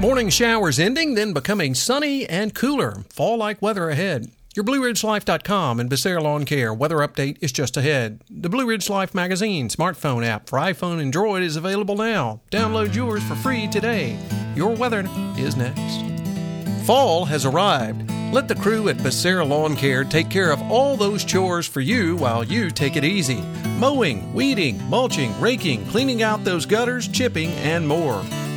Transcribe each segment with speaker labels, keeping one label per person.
Speaker 1: Morning showers ending, then becoming sunny and cooler. Fall like weather ahead. Your BlueRidgeLife.com and Becerra Lawn Care weather update is just ahead. The Blue Ridge Life magazine smartphone app for iPhone and Droid is available now. Download yours for free today. Your weather is next. Fall has arrived. Let the crew at Becerra Lawn Care take care of all those chores for you while you take it easy. Mowing, weeding, mulching, raking, cleaning out those gutters, chipping, and more.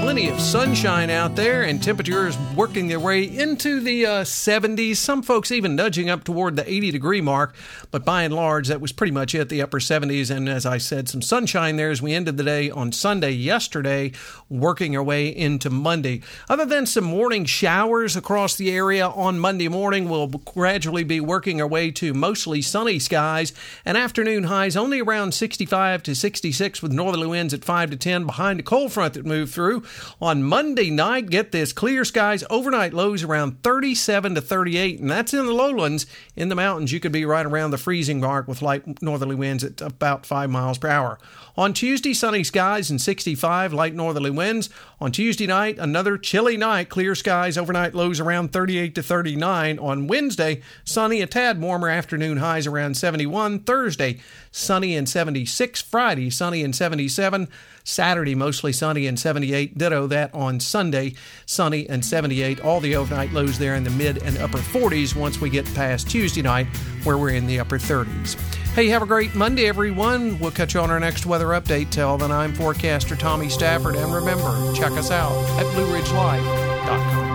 Speaker 1: plenty of sunshine out there and temperatures working their way into the uh, 70s. Some folks even nudging up toward the 80 degree mark, but by and large, that was pretty much it, the upper 70s. And as I said, some sunshine there as we ended the day on Sunday yesterday, working our way into Monday. Other than some morning showers across the area on Monday morning, we'll gradually be working our way to mostly sunny skies and afternoon highs only around 65 to 66 with northerly winds at 5 to 10 behind a cold front that moved through. On Monday night, get this clear skies, overnight lows around 37 to 38, and that's in the lowlands. In the mountains, you could be right around the freezing mark with light northerly winds at about 5 miles per hour. On Tuesday, sunny skies and 65, light northerly winds. On Tuesday night, another chilly night, clear skies, overnight lows around 38 to 39. On Wednesday, sunny, a tad warmer, afternoon highs around 71. Thursday, sunny and 76. Friday, sunny and 77. Saturday, mostly sunny and 78. Ditto that on Sunday, sunny and 78. All the overnight lows there in the mid and upper 40s once we get past Tuesday night, where we're in the upper 30s. Hey, have a great Monday, everyone. We'll catch you on our next weather update. Till then, I'm forecaster Tommy Stafford, and remember, check us out at BlueRidgeLife.com.